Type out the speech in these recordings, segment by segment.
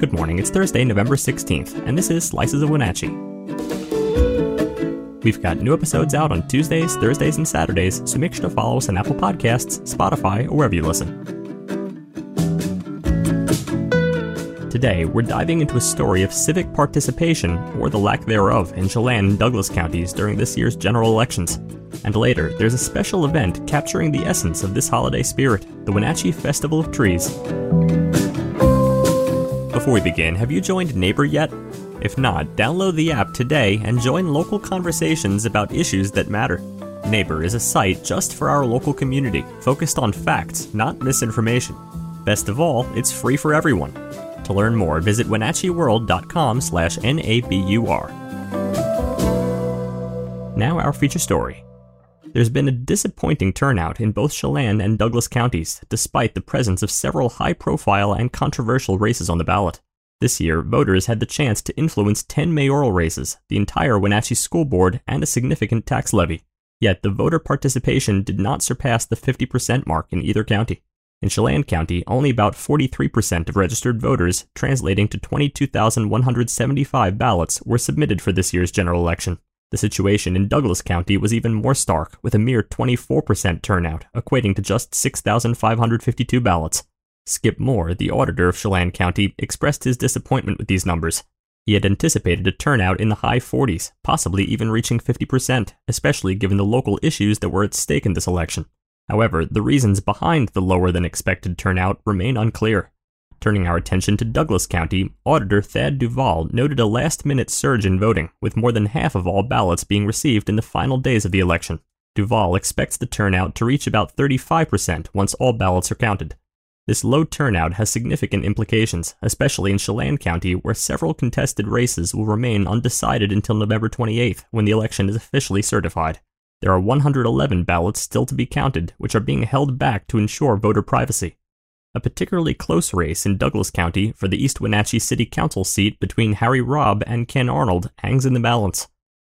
Good morning, it's Thursday, November 16th, and this is Slices of Wenatchee. We've got new episodes out on Tuesdays, Thursdays, and Saturdays, so make sure to follow us on Apple Podcasts, Spotify, or wherever you listen. Today, we're diving into a story of civic participation, or the lack thereof, in Chelan and Douglas counties during this year's general elections. And later, there's a special event capturing the essence of this holiday spirit the Wenatchee Festival of Trees. Before we begin, have you joined NABUR yet? If not, download the app today and join local conversations about issues that matter. NABUR is a site just for our local community, focused on facts, not misinformation. Best of all, it's free for everyone. To learn more, visit wenatcheeworld.com slash N-A-B-U-R. Now our feature story. There's been a disappointing turnout in both Chelan and Douglas counties, despite the presence of several high profile and controversial races on the ballot. This year, voters had the chance to influence 10 mayoral races, the entire Wenatchee School Board, and a significant tax levy. Yet the voter participation did not surpass the 50% mark in either county. In Chelan County, only about 43% of registered voters, translating to 22,175 ballots, were submitted for this year's general election. The situation in Douglas County was even more stark, with a mere 24% turnout, equating to just 6,552 ballots. Skip Moore, the auditor of Chelan County, expressed his disappointment with these numbers. He had anticipated a turnout in the high 40s, possibly even reaching 50%, especially given the local issues that were at stake in this election. However, the reasons behind the lower than expected turnout remain unclear. Turning our attention to Douglas County, Auditor Thad Duvall noted a last minute surge in voting, with more than half of all ballots being received in the final days of the election. Duvall expects the turnout to reach about 35% once all ballots are counted. This low turnout has significant implications, especially in Chelan County, where several contested races will remain undecided until November 28th, when the election is officially certified. There are 111 ballots still to be counted, which are being held back to ensure voter privacy. A particularly close race in Douglas County for the East Wenatchee City Council seat between Harry Robb and Ken Arnold hangs in the balance.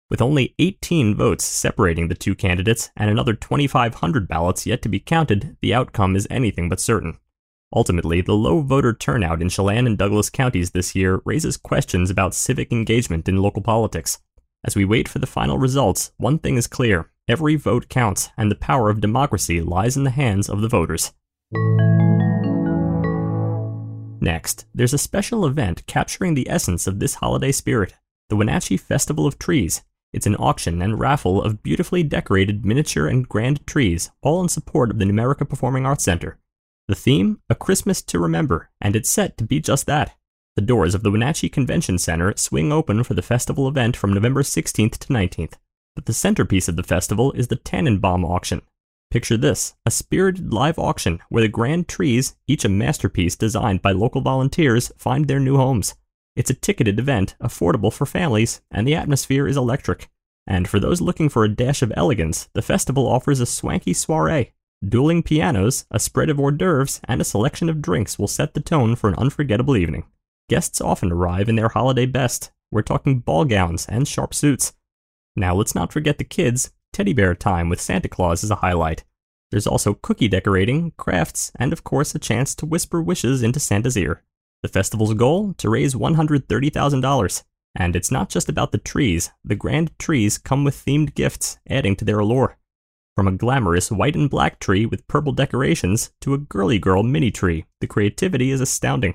With only 18 votes separating the two candidates and another 2,500 ballots yet to be counted, the outcome is anything but certain. Ultimately, the low voter turnout in Chelan and Douglas counties this year raises questions about civic engagement in local politics. As we wait for the final results, one thing is clear every vote counts, and the power of democracy lies in the hands of the voters. Next, there's a special event capturing the essence of this holiday spirit the Wenatchee Festival of Trees. It's an auction and raffle of beautifully decorated miniature and grand trees, all in support of the Numerica Performing Arts Center. The theme? A Christmas to Remember, and it's set to be just that. The doors of the Wenatchee Convention Center swing open for the festival event from November 16th to 19th. But the centerpiece of the festival is the Tannenbaum auction. Picture this a spirited live auction where the grand trees, each a masterpiece designed by local volunteers, find their new homes. It's a ticketed event, affordable for families, and the atmosphere is electric. And for those looking for a dash of elegance, the festival offers a swanky soiree. Dueling pianos, a spread of hors d'oeuvres, and a selection of drinks will set the tone for an unforgettable evening. Guests often arrive in their holiday best. We're talking ball gowns and sharp suits. Now let's not forget the kids. Teddy bear time with Santa Claus is a highlight. There's also cookie decorating, crafts, and of course a chance to whisper wishes into Santa's ear. The festival's goal? To raise $130,000. And it's not just about the trees. The grand trees come with themed gifts, adding to their allure. From a glamorous white and black tree with purple decorations to a girly girl mini tree, the creativity is astounding.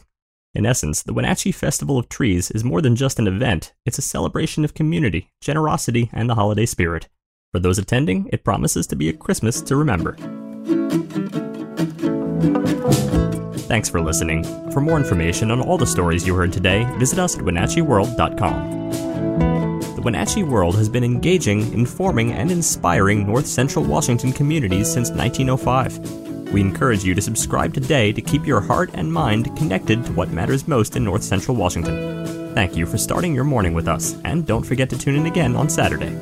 In essence, the Wenatchee Festival of Trees is more than just an event, it's a celebration of community, generosity, and the holiday spirit. For those attending, it promises to be a Christmas to remember. Thanks for listening. For more information on all the stories you heard today, visit us at WenatcheeWorld.com. The Wenatchee World has been engaging, informing, and inspiring North Central Washington communities since 1905. We encourage you to subscribe today to keep your heart and mind connected to what matters most in North Central Washington. Thank you for starting your morning with us, and don't forget to tune in again on Saturday.